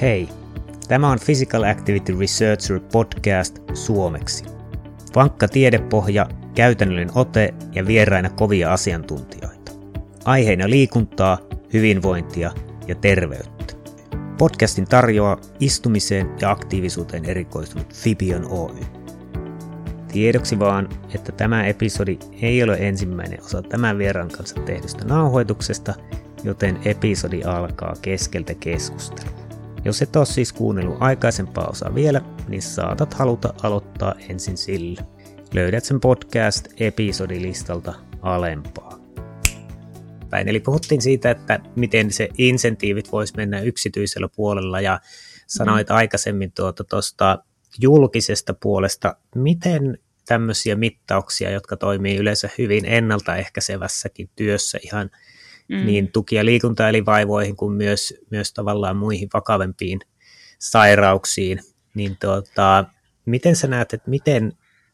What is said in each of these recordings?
Hei, tämä on Physical Activity Researcher podcast suomeksi. Vankka tiedepohja, käytännöllinen ote ja vieraina kovia asiantuntijoita. Aiheina liikuntaa, hyvinvointia ja terveyttä. Podcastin tarjoaa istumiseen ja aktiivisuuteen erikoistunut Fibion Oy. Tiedoksi vaan, että tämä episodi ei ole ensimmäinen osa tämän vieraan kanssa tehdystä nauhoituksesta, joten episodi alkaa keskeltä keskustelua. Jos et ole siis kuunnellut aikaisempaa osaa vielä, niin saatat haluta aloittaa ensin sillä. Löydät sen podcast-episodilistalta alempaa. Päin. Eli puhuttiin siitä, että miten se insentiivit voisi mennä yksityisellä puolella ja sanoit mm. aikaisemmin tuota tuosta julkisesta puolesta, miten tämmöisiä mittauksia, jotka toimii yleensä hyvin ennaltaehkäisevässäkin työssä ihan – mm. niin tuki- ja liikuntaelivaivoihin kuin myös, myös tavallaan muihin vakavempiin sairauksiin, niin tuota, miten sä näet, että miten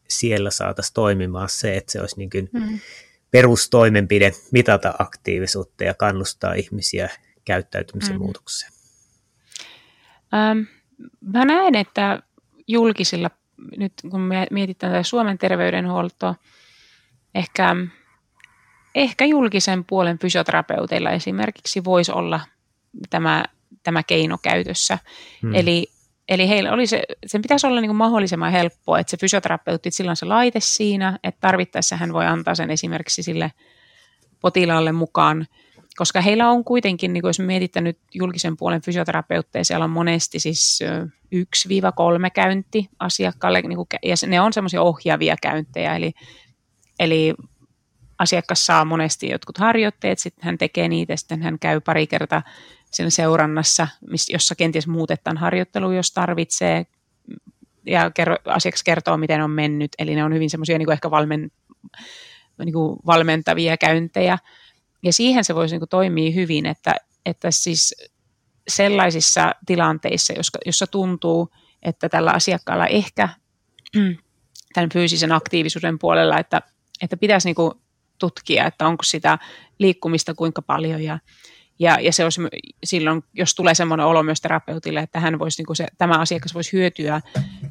siellä saataisiin toimimaan se, että se olisi niin kuin mm. perustoimenpide mitata aktiivisuutta ja kannustaa ihmisiä käyttäytymisen mm. muutokseen? Ähm, mä näen, että julkisilla, nyt kun me mietitään Suomen terveydenhuoltoa, ehkä ehkä julkisen puolen fysioterapeuteilla esimerkiksi voisi olla tämä, tämä keino käytössä. Hmm. Eli, eli heillä oli se, sen pitäisi olla niin kuin mahdollisimman helppoa, että se fysioterapeutti, että sillä on se laite siinä, että tarvittaessa hän voi antaa sen esimerkiksi sille potilaalle mukaan, koska heillä on kuitenkin, niin kuin jos mietitte nyt julkisen puolen fysioterapeutteja, siellä on monesti siis 1-3 käynti asiakkaalle, niin kuin, ja ne on semmoisia ohjaavia käyntejä, eli, eli asiakas saa monesti jotkut harjoitteet, sitten hän tekee niitä, sitten hän käy pari kertaa sen seurannassa, jossa kenties muutetaan harjoittelu, jos tarvitsee, ja kerro, asiakas kertoo, miten on mennyt, eli ne on hyvin semmoisia niin ehkä valmen, niin kuin valmentavia käyntejä, ja siihen se voisi niin kuin toimia hyvin, että, että siis sellaisissa tilanteissa, jossa, jossa tuntuu, että tällä asiakkaalla ehkä tämän fyysisen aktiivisuuden puolella, että, että pitäisi niin kuin tutkia, että onko sitä liikkumista kuinka paljon ja, ja, ja se olisi silloin, jos tulee semmoinen olo myös terapeutille, että hän voisi, niin kuin se, tämä asiakas voisi hyötyä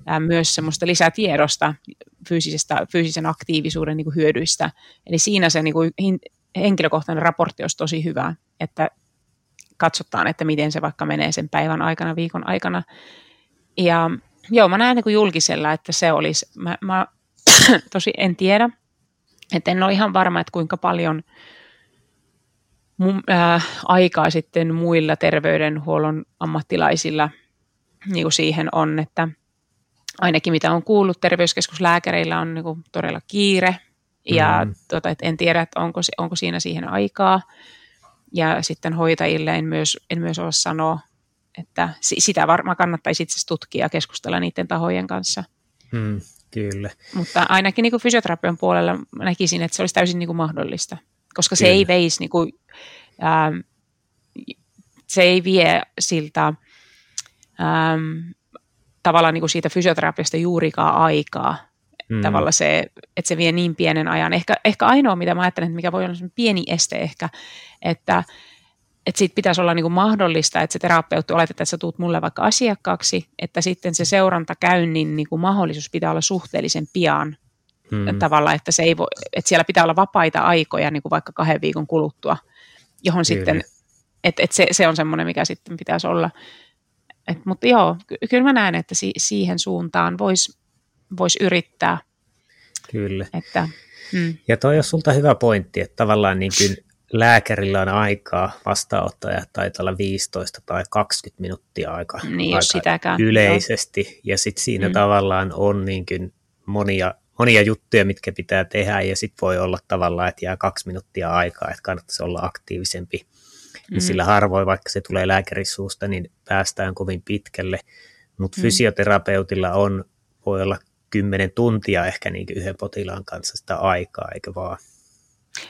ää, myös semmoista lisätiedosta fyysisestä, fyysisen aktiivisuuden niin kuin hyödyistä. Eli siinä se niin kuin, henkilökohtainen raportti olisi tosi hyvä, että katsotaan, että miten se vaikka menee sen päivän aikana, viikon aikana. Ja joo, mä näen niin kuin julkisella, että se olisi, mä, mä tosi en tiedä, että en ole ihan varma, että kuinka paljon mun, äh, aikaa sitten muilla terveydenhuollon ammattilaisilla niin kuin siihen on, että ainakin mitä on kuullut, terveyskeskuslääkäreillä on niin kuin todella kiire, ja mm. tota, et en tiedä, että onko, onko siinä siihen aikaa. Ja sitten hoitajille en myös, en myös osaa sanoa, että sitä varmaan kannattaisi itse tutkia ja keskustella niiden tahojen kanssa. Mm. Kyllä. Mutta ainakin niin kuin fysioterapian puolella näkisin, että se olisi täysin niin kuin mahdollista, koska se Kyllä. ei veisi, niin kuin, ähm, se ei vie siltä ähm, tavallaan niin kuin siitä fysioterapiasta juurikaan aikaa. Mm. Tavallaan se, että se vie niin pienen ajan. Ehkä, ehkä ainoa, mitä mä ajattelen, että mikä voi olla pieni este ehkä, että että siitä pitäisi olla niin kuin mahdollista, että se terapeutti oletetaan, että sä tuut mulle vaikka asiakkaaksi, että sitten se seurantakäynnin niin kuin mahdollisuus pitää olla suhteellisen pian hmm. tavalla, että, se ei voi, että siellä pitää olla vapaita aikoja niin kuin vaikka kahden viikon kuluttua, johon kyllä. sitten, että, että se, se on semmoinen, mikä sitten pitäisi olla. Et, mutta joo, kyllä mä näen, että si, siihen suuntaan voisi vois yrittää. Kyllä. Että, mm. Ja toi on sulta hyvä pointti, että tavallaan niin kuin lääkärillä on aikaa vastaanottaja taitaa olla 15 tai 20 minuuttia aika, niin, aika sitäkään, yleisesti. Joo. Ja sitten siinä mm. tavallaan on niin kuin monia, monia juttuja, mitkä pitää tehdä ja sitten voi olla tavallaan, että jää kaksi minuuttia aikaa, että kannattaisi olla aktiivisempi. Mm. Sillä harvoin, vaikka se tulee lääkärisuusta, niin päästään kovin pitkälle. Mutta mm. fysioterapeutilla on, voi olla kymmenen tuntia ehkä niin yhden potilaan kanssa sitä aikaa, eikö vaan?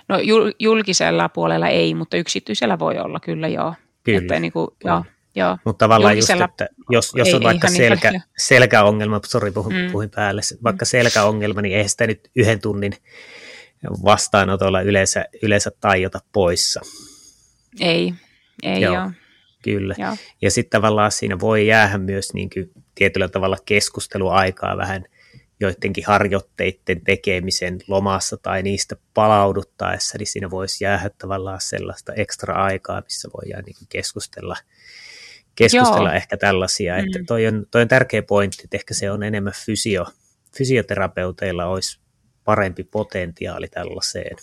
No julkisella puolella ei, mutta yksityisellä voi olla kyllä joo. Kyllä. Että niin kuin, joo, joo. Mutta tavallaan julkisella... just, että jos, jos ei, on vaikka selkä, niin selkäongelma, sori puhuin, mm. puhuin päälle, vaikka selkäongelma, niin eihän sitä nyt yhden tunnin vastaanotolla yleensä, yleensä tajota poissa. Ei, ei joo. joo. Kyllä. Joo. Ja sitten tavallaan siinä voi jäädä myös niin kuin tietyllä tavalla keskusteluaikaa vähän joidenkin harjoitteiden tekemisen lomassa tai niistä palauduttaessa, niin siinä voisi jäädä tavallaan sellaista ekstra aikaa, missä voidaan niin keskustella, keskustella Joo. ehkä tällaisia. Mm. Että toi, on, toi on tärkeä pointti, että ehkä se on enemmän fysio, fysioterapeuteilla olisi parempi potentiaali tällaiseen.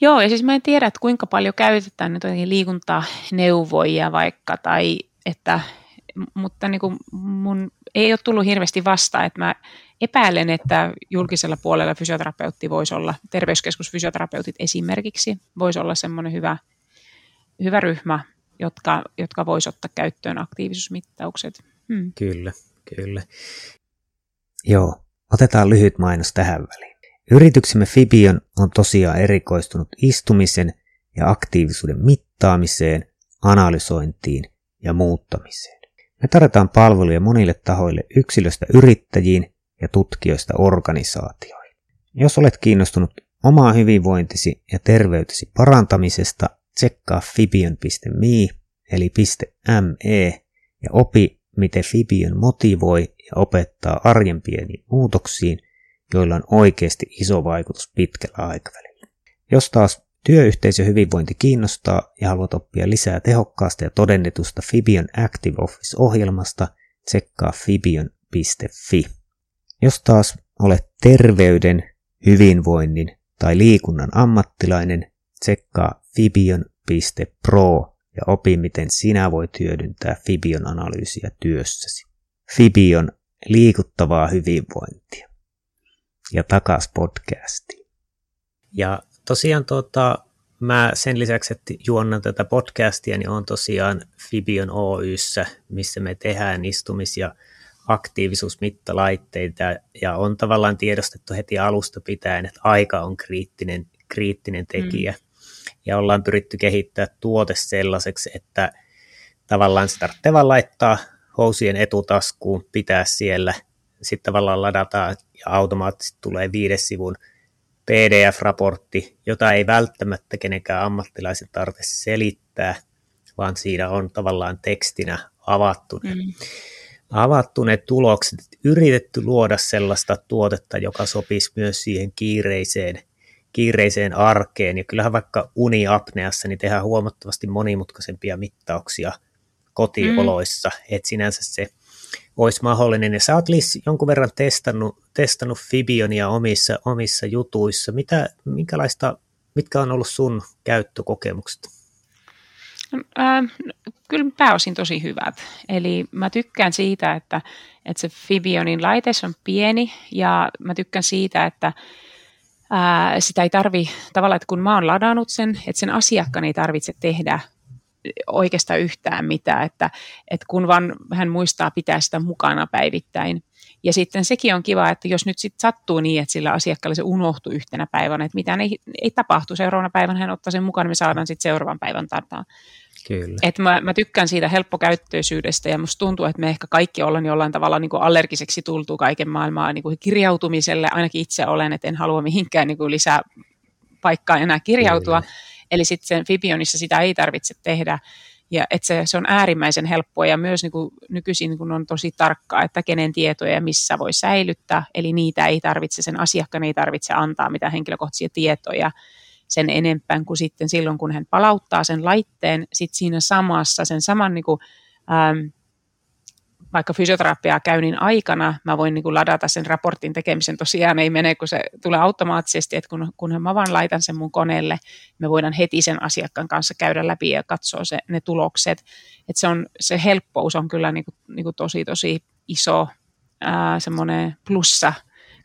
Joo, ja siis mä en tiedä, että kuinka paljon käytetään nyt liikuntaneuvoja vaikka, tai että, mutta niin kuin mun ei ole tullut hirveästi vastaan, että mä epäilen, että julkisella puolella fysioterapeutti voisi olla, terveyskeskusfysioterapeutit esimerkiksi, voisi olla semmoinen hyvä, hyvä ryhmä, jotka, jotka voisi ottaa käyttöön aktiivisuusmittaukset. Hmm. Kyllä, kyllä. Joo, otetaan lyhyt mainos tähän väliin. Yrityksemme Fibion on tosiaan erikoistunut istumisen ja aktiivisuuden mittaamiseen, analysointiin ja muuttamiseen. Me tarjotaan palveluja monille tahoille yksilöstä yrittäjiin ja tutkijoista organisaatioihin. Jos olet kiinnostunut omaa hyvinvointisi ja terveytesi parantamisesta, tsekkaa fibion.me eli .me ja opi, miten Fibion motivoi ja opettaa arjen pieniin muutoksiin, joilla on oikeasti iso vaikutus pitkällä aikavälillä. Jos taas työyhteisö hyvinvointi kiinnostaa ja haluat oppia lisää tehokkaasta ja todennetusta Fibion Active Office-ohjelmasta, tsekkaa fibion.fi. Jos taas olet terveyden, hyvinvoinnin tai liikunnan ammattilainen, tsekkaa fibion.pro ja opi, miten sinä voit hyödyntää Fibion analyysiä työssäsi. Fibion liikuttavaa hyvinvointia. Ja takas podcastiin. Ja tosiaan tuota, mä sen lisäksi, että juonnan tätä podcastia, niin on tosiaan Fibion Oyssä, missä me tehdään istumis- ja aktiivisuusmittalaitteita ja on tavallaan tiedostettu heti alusta pitäen, että aika on kriittinen, kriittinen tekijä. Mm. Ja ollaan pyritty kehittää tuote sellaiseksi, että tavallaan se tarvitsee vaan laittaa housien etutaskuun, pitää siellä, sitten tavallaan ladataan ja automaattisesti tulee viides sivun PDF-raportti, jota ei välttämättä kenenkään ammattilaisen tarvitse selittää, vaan siinä on tavallaan tekstinä avattu mm avattu ne tulokset, yritetty luoda sellaista tuotetta, joka sopisi myös siihen kiireiseen, kiireiseen arkeen. Ja kyllähän vaikka uniapneassa niin tehdään huomattavasti monimutkaisempia mittauksia kotioloissa, mm. että sinänsä se olisi mahdollinen. Ja sä oot Liz jonkun verran testannut, testannut Fibionia omissa, omissa jutuissa. Mitä, minkälaista, mitkä on ollut sun käyttökokemukset? Äh, kyllä pääosin tosi hyvät. Eli mä tykkään siitä, että, että se Fibionin laite on pieni ja mä tykkään siitä, että sitä ei tarvi, tavallaan, että kun mä oon ladannut sen, että sen asiakkaan ei tarvitse tehdä oikeastaan yhtään mitään, että, että kun vaan hän muistaa pitää sitä mukana päivittäin. Ja sitten sekin on kiva, että jos nyt sitten sattuu niin, että sillä asiakkaalla se unohtuu yhtenä päivänä, että mitään ei, ei tapahtu seuraavana päivänä, hän ottaa sen mukaan, niin me saadaan sitten seuraavan päivän dataa. Kyllä. Et mä, mä tykkään siitä helppokäyttöisyydestä ja musta tuntuu, että me ehkä kaikki ollaan jollain tavalla niin kuin allergiseksi tultu kaiken maailmaan niin kuin kirjautumiselle. Ainakin itse olen, että en halua mihinkään niin kuin lisää paikkaa enää kirjautua. Kyllä. Eli sitten sen Fibionissa sitä ei tarvitse tehdä. Ja että se, se on äärimmäisen helppoa ja myös niin nykyisin kuin on tosi tarkkaa, että kenen tietoja missä voi säilyttää. Eli niitä ei tarvitse, sen asiakkaan ei tarvitse antaa mitään henkilökohtaisia tietoja sen enempään kuin sitten silloin, kun hän palauttaa sen laitteen, sitten siinä samassa, sen saman niin kuin, ähm, vaikka fysioterapiaa käynnin aikana, mä voin niin kuin ladata sen raportin tekemisen, tosiaan ei mene, kun se tulee automaattisesti, että kun, kunhan mä vaan laitan sen mun koneelle, me voidaan heti sen asiakkaan kanssa käydä läpi ja katsoa se, ne tulokset, että se, on, se helppous on kyllä niin kuin, niin kuin tosi tosi iso semmoinen plussa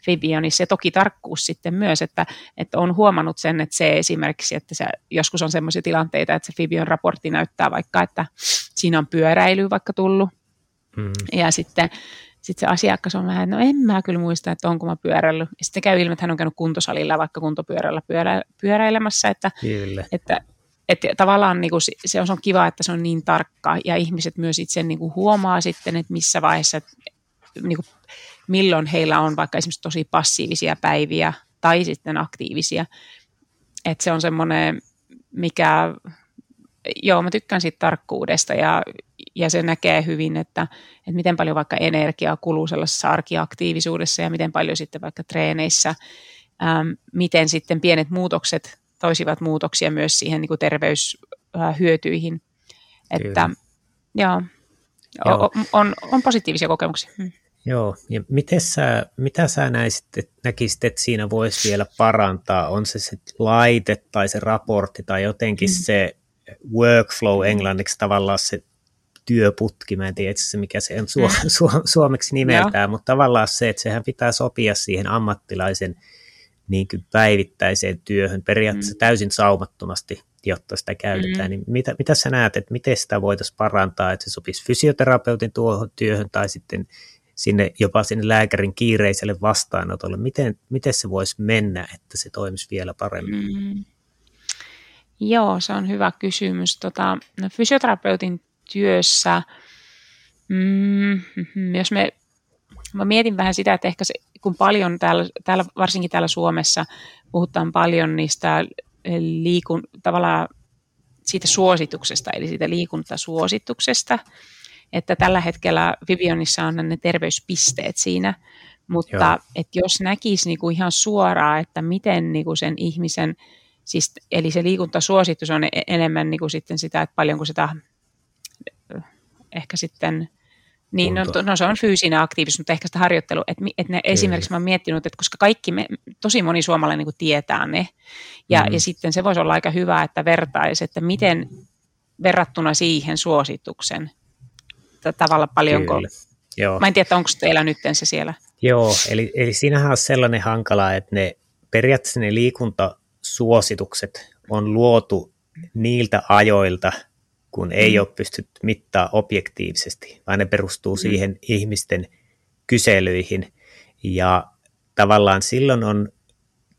Fibionissa ja toki tarkkuus sitten myös, että, että on huomannut sen, että se esimerkiksi, että se, joskus on sellaisia tilanteita, että se Fibion raportti näyttää vaikka, että siinä on pyöräily vaikka tullut mm. ja sitten sitten se asiakas on vähän, että no en mä kyllä muista, että onko mä pyöräillyt. Ja sitten käy ilmi, että hän on käynyt kuntosalilla vaikka kuntopyörällä pyörä, pyöräilemässä, että, kyllä. että että tavallaan niin kuin se on kiva, että se on niin tarkka ja ihmiset myös itse niin kuin huomaa sitten, että missä vaiheessa niin kuin milloin heillä on vaikka esimerkiksi tosi passiivisia päiviä tai sitten aktiivisia. Että se on semmoinen, mikä joo, mä tykkään siitä tarkkuudesta ja, ja se näkee hyvin, että, että miten paljon vaikka energiaa kuluu sellaisessa arkiaktiivisuudessa ja miten paljon sitten vaikka treeneissä, äm, miten sitten pienet muutokset toisivat muutoksia myös siihen niin kuin terveyshyötyihin. Että joo, joo. On, on, on positiivisia kokemuksia. Hmm. Joo, ja miten sä, mitä sä näisit, että näkisit, että siinä voisi vielä parantaa? On se se laite tai se raportti tai jotenkin mm. se workflow englanniksi tavallaan se työputki, mä en tiedä se mikä se on su- mm. su- suomeksi nimeltään, Joo. mutta tavallaan se, että sehän pitää sopia siihen ammattilaisen niin kuin päivittäiseen työhön periaatteessa mm. täysin saumattomasti, jotta sitä käytetään. Mm. Niin mitä, mitä sä näet, että miten sitä voitaisiin parantaa, että se sopisi fysioterapeutin tuohon työhön tai sitten sinne, jopa sinne lääkärin kiireiselle vastaanotolle. Miten, miten se voisi mennä, että se toimisi vielä paremmin? Mm. Joo, se on hyvä kysymys. Tota, no, fysioterapeutin työssä, mm, jos me, mä mietin vähän sitä, että ehkä se, kun paljon täällä, täällä, varsinkin täällä Suomessa puhutaan paljon niistä liikun, tavallaan siitä suosituksesta, eli siitä liikuntasuosituksesta, että tällä hetkellä Vivionissa on ne terveyspisteet siinä, mutta että jos näkisi niinku ihan suoraan, että miten niinku sen ihmisen, siis, eli se liikuntasuositus on e-, enemmän niinku sitten sitä, että paljonko sitä ehkä sitten niin, no, no, se on fyysinen aktiivisuus, mutta ehkä sitä harjoittelu, että, että ne, esimerkiksi mä oon miettinyt, että koska kaikki, me, tosi moni suomalainen niin tietää ne, ja, mm. ja sitten se voisi olla aika hyvä, että vertaisi, että miten verrattuna siihen suosituksen, tavalla paljonko, Kyllä. Joo. mä en tiedä, onko teillä nyt se siellä. Joo, eli, eli siinähän on sellainen hankala, että ne periaatteessa ne liikuntasuositukset on luotu niiltä ajoilta, kun ei mm. ole pystytty mittaa objektiivisesti, vaan ne perustuu mm. siihen ihmisten kyselyihin. Ja tavallaan silloin on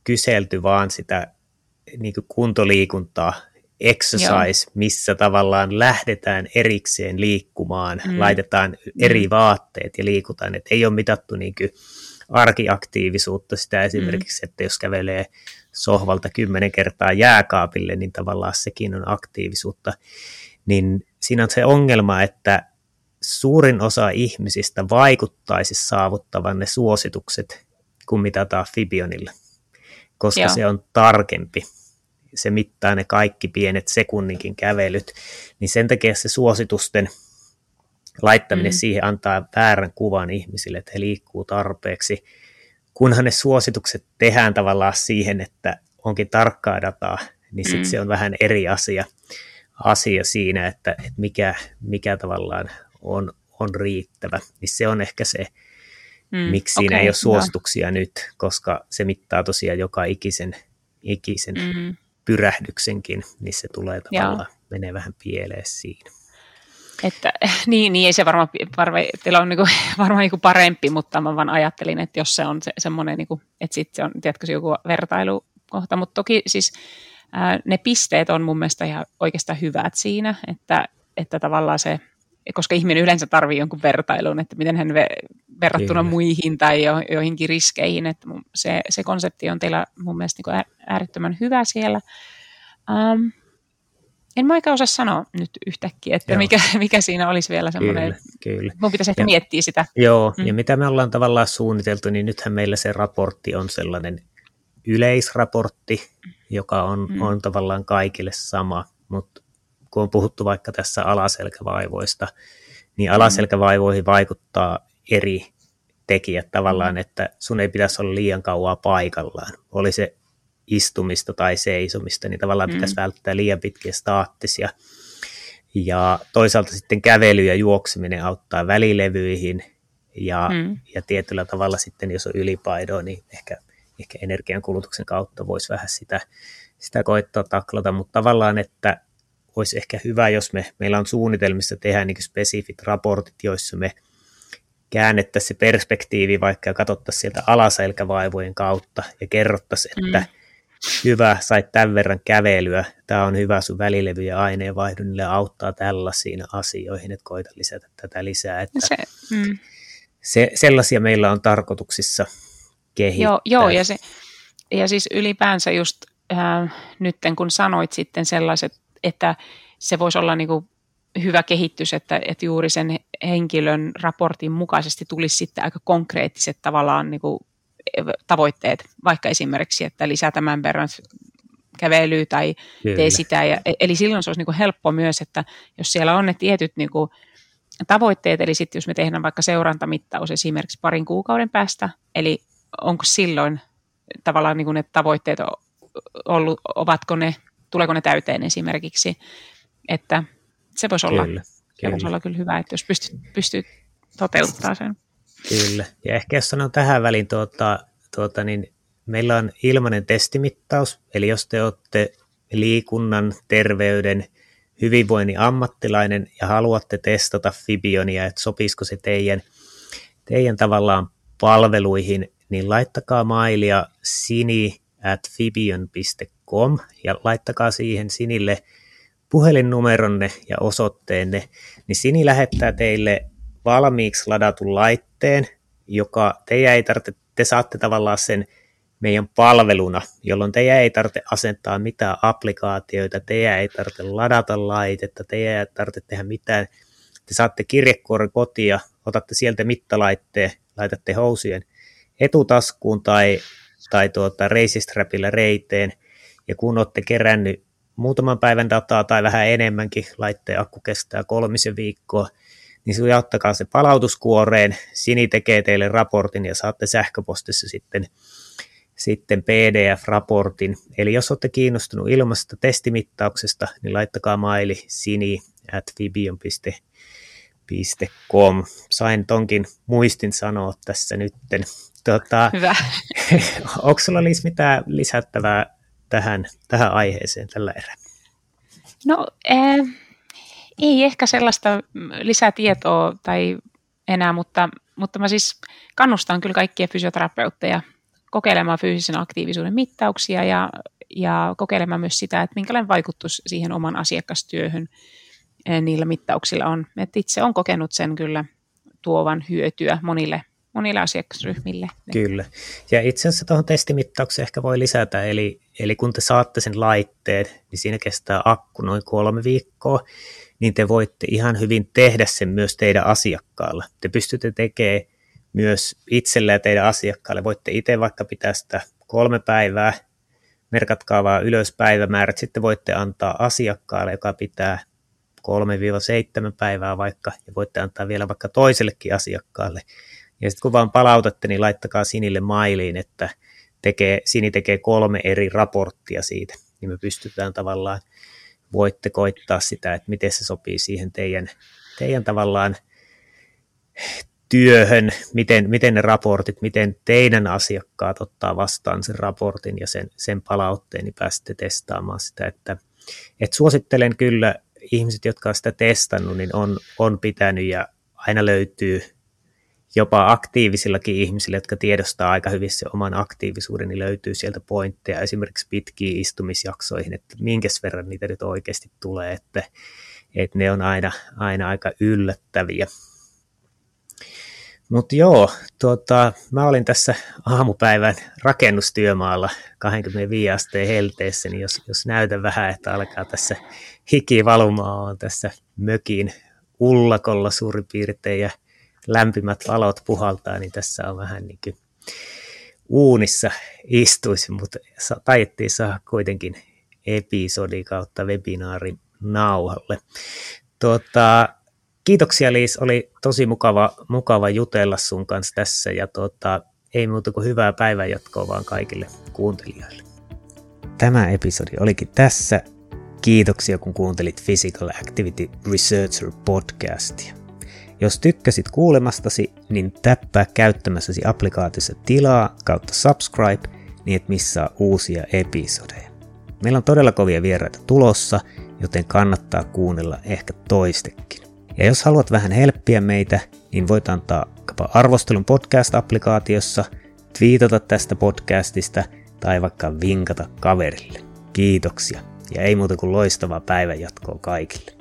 kyselty vaan sitä niin kuntoliikuntaa, exercise, Joo. missä tavallaan lähdetään erikseen liikkumaan, mm. laitetaan eri mm. vaatteet ja liikutaan. Et ei ole mitattu niin arkiaktiivisuutta sitä esimerkiksi, mm. että jos kävelee sohvalta kymmenen kertaa jääkaapille, niin tavallaan sekin on aktiivisuutta niin siinä on se ongelma, että suurin osa ihmisistä vaikuttaisi saavuttavan ne suositukset, kun mitataan Fibionilla, koska Joo. se on tarkempi. Se mittaa ne kaikki pienet sekunninkin kävelyt, niin sen takia se suositusten laittaminen mm. siihen antaa väärän kuvan ihmisille, että he liikkuu tarpeeksi, kunhan ne suositukset tehdään tavallaan siihen, että onkin tarkkaa dataa, niin sitten mm. se on vähän eri asia asia siinä, että, että mikä, mikä tavallaan on, on riittävä, niin se on ehkä se, mm, miksi siinä okay, ei ole suosituksia no. nyt, koska se mittaa tosiaan joka ikisen, ikisen mm. pyrähdyksenkin, niin se tulee tavallaan, Joo. menee vähän pieleen siinä. Että, niin, niin, ei se varmaan, varmaan teillä on niinku, varmaan niinku parempi, mutta mä vaan ajattelin, että jos se on se, semmoinen, niinku, että sitten se on, tiedätkö, se joku vertailukohta, mutta toki siis ne pisteet on mun mielestä ihan oikeastaan hyvät siinä, että, että tavallaan se, koska ihminen yleensä tarvii jonkun vertailun, että miten hän verrattuna Kyllä. muihin tai jo, joihinkin riskeihin, että se, se konsepti on teillä mun mielestä niin äärettömän hyvä siellä. Um, en mä oikein osaa sanoa nyt yhtäkkiä, että mikä, mikä siinä olisi vielä semmoinen, kyllä, kyllä. mun pitäisi ehkä ja, miettiä sitä. Joo, mm. ja mitä me ollaan tavallaan suunniteltu, niin nythän meillä se raportti on sellainen yleisraportti, joka on, mm. on tavallaan kaikille sama, mutta kun on puhuttu vaikka tässä alaselkävaivoista, niin mm. alaselkävaivoihin vaikuttaa eri tekijät tavallaan, mm. että sun ei pitäisi olla liian kauaa paikallaan. Oli se istumista tai seisomista, niin tavallaan mm. pitäisi välttää liian pitkiä staattisia. Ja toisaalta sitten kävely ja juokseminen auttaa välilevyihin ja, mm. ja tietyllä tavalla sitten, jos on ylipainoa, niin ehkä ehkä energiankulutuksen kautta voisi vähän sitä, sitä koittaa taklata, mutta tavallaan, että olisi ehkä hyvä, jos me, meillä on suunnitelmissa tehdä niin spesifit raportit, joissa me käännettäisiin se perspektiivi vaikka ja katsottaisiin sieltä alaselkävaivojen kautta ja kerrottaisiin, että mm. Hyvä, sait tämän verran kävelyä, tämä on hyvä sun välilevy ja aineenvaihdunille auttaa tällaisiin asioihin, että koita lisätä tätä lisää. Että se, mm. se, sellaisia meillä on tarkoituksissa kehittää. Joo, joo ja, se, ja siis ylipäänsä just äh, nyt kun sanoit sitten sellaiset, että se voisi olla niin kuin hyvä kehitys, että, että juuri sen henkilön raportin mukaisesti tulisi sitten aika konkreettiset tavallaan niin kuin tavoitteet, vaikka esimerkiksi, että lisää tämän verran kävelyä tai Kyllä. tee sitä. Ja, e, eli silloin se olisi niin kuin helppo myös, että jos siellä on ne tietyt niin kuin tavoitteet, eli sitten jos me tehdään vaikka seurantamittaus esimerkiksi parin kuukauden päästä, eli onko silloin tavallaan niin kuin ne tavoitteet ollut, ovatko ne, tuleeko ne täyteen esimerkiksi, että se voisi olla, kyllä, se voisi olla kyllä hyvä, että jos pystyt, pystyt toteuttaa sen. Kyllä, ja ehkä jos sanon tähän väliin, tuota, tuota, niin meillä on ilmainen testimittaus, eli jos te olette liikunnan, terveyden, hyvinvoinnin ammattilainen ja haluatte testata Fibionia, että sopisiko se teidän, teidän tavallaan palveluihin, niin laittakaa mailia sini at fibion.com ja laittakaa siihen sinille puhelinnumeronne ja osoitteenne, niin Sini lähettää teille valmiiksi ladatun laitteen, joka teidän ei tarvitse, te saatte tavallaan sen meidän palveluna, jolloin teidän ei tarvitse asentaa mitään applikaatioita, teidän ei tarvitse ladata laitetta, teidän ei tarvitse tehdä mitään. Te saatte kirjekuoren kotia, otatte sieltä mittalaitteen, laitatte housien etutaskuun tai, tai tuota, reisistrapilla reiteen, ja kun olette kerännyt muutaman päivän dataa tai vähän enemmänkin, laitteen akku kestää kolmisen viikkoa, niin sujattakaa se palautuskuoreen, Sini tekee teille raportin ja saatte sähköpostissa sitten, sitten PDF-raportin. Eli jos olette kiinnostunut ilmasta testimittauksesta, niin laittakaa maili sini at fibion.com. Sain tonkin muistin sanoa tässä nytten. Tota, Hyvä. onko sulla Liis mitään lisättävää tähän, tähän aiheeseen tällä erää? No, äh, ei ehkä sellaista lisätietoa tai enää, mutta, mutta mä siis kannustan kyllä kaikkia fysioterapeutteja kokeilemaan fyysisen aktiivisuuden mittauksia ja, ja kokeilemaan myös sitä, että minkälainen vaikutus siihen oman asiakastyöhön niillä mittauksilla on. Et itse olen kokenut sen kyllä tuovan hyötyä monille monille asiakasryhmille. Kyllä. Ja itse asiassa tuohon testimittaukseen ehkä voi lisätä, eli, eli kun te saatte sen laitteen, niin siinä kestää akku noin kolme viikkoa, niin te voitte ihan hyvin tehdä sen myös teidän asiakkaalla. Te pystytte tekemään myös itselle ja teidän asiakkaalle. Voitte itse vaikka pitää sitä kolme päivää, merkatkaa vaan ylös päivämäärät, sitten voitte antaa asiakkaalle, joka pitää 3-7 päivää vaikka, ja voitte antaa vielä vaikka toisellekin asiakkaalle. Ja sitten kun vaan palautatte, niin laittakaa Sinille mailiin, että tekee, Sini tekee kolme eri raporttia siitä, niin me pystytään tavallaan, voitte koittaa sitä, että miten se sopii siihen teidän, teidän tavallaan työhön, miten, miten ne raportit, miten teidän asiakkaat ottaa vastaan sen raportin ja sen, sen palautteen, niin pääsette testaamaan sitä, että, että suosittelen kyllä ihmiset, jotka on sitä testannut, niin on, on pitänyt ja aina löytyy jopa aktiivisillakin ihmisillä, jotka tiedostaa aika hyvin se oman aktiivisuuden, niin löytyy sieltä pointteja esimerkiksi pitkiin istumisjaksoihin, että minkä verran niitä nyt oikeasti tulee, että, että ne on aina, aina aika yllättäviä. Mutta joo, tuota, mä olin tässä aamupäivän rakennustyömaalla 25 asteen helteessä, niin jos, jos näytän vähän, että alkaa tässä hiki valumaan, on tässä mökin ullakolla suurin piirtein ja lämpimät valot puhaltaa, niin tässä on vähän niin kuin uunissa istuisi, mutta taidettiin saada kuitenkin episodi kautta webinaarin nauhalle. Tuota, kiitoksia Liis, oli tosi mukava, mukava jutella sun kanssa tässä ja tuota, ei muuta kuin hyvää päivänjatkoa vaan kaikille kuuntelijoille. Tämä episodi olikin tässä. Kiitoksia kun kuuntelit Physical Activity Researcher podcastia. Jos tykkäsit kuulemastasi, niin täppää käyttämässäsi applikaatiossa tilaa kautta subscribe, niin et missaa uusia episodeja. Meillä on todella kovia vieraita tulossa, joten kannattaa kuunnella ehkä toistekin. Ja jos haluat vähän helppiä meitä, niin voit antaa arvostelun podcast-applikaatiossa, twiitata tästä podcastista tai vaikka vinkata kaverille. Kiitoksia ja ei muuta kuin loistavaa päivänjatkoa kaikille.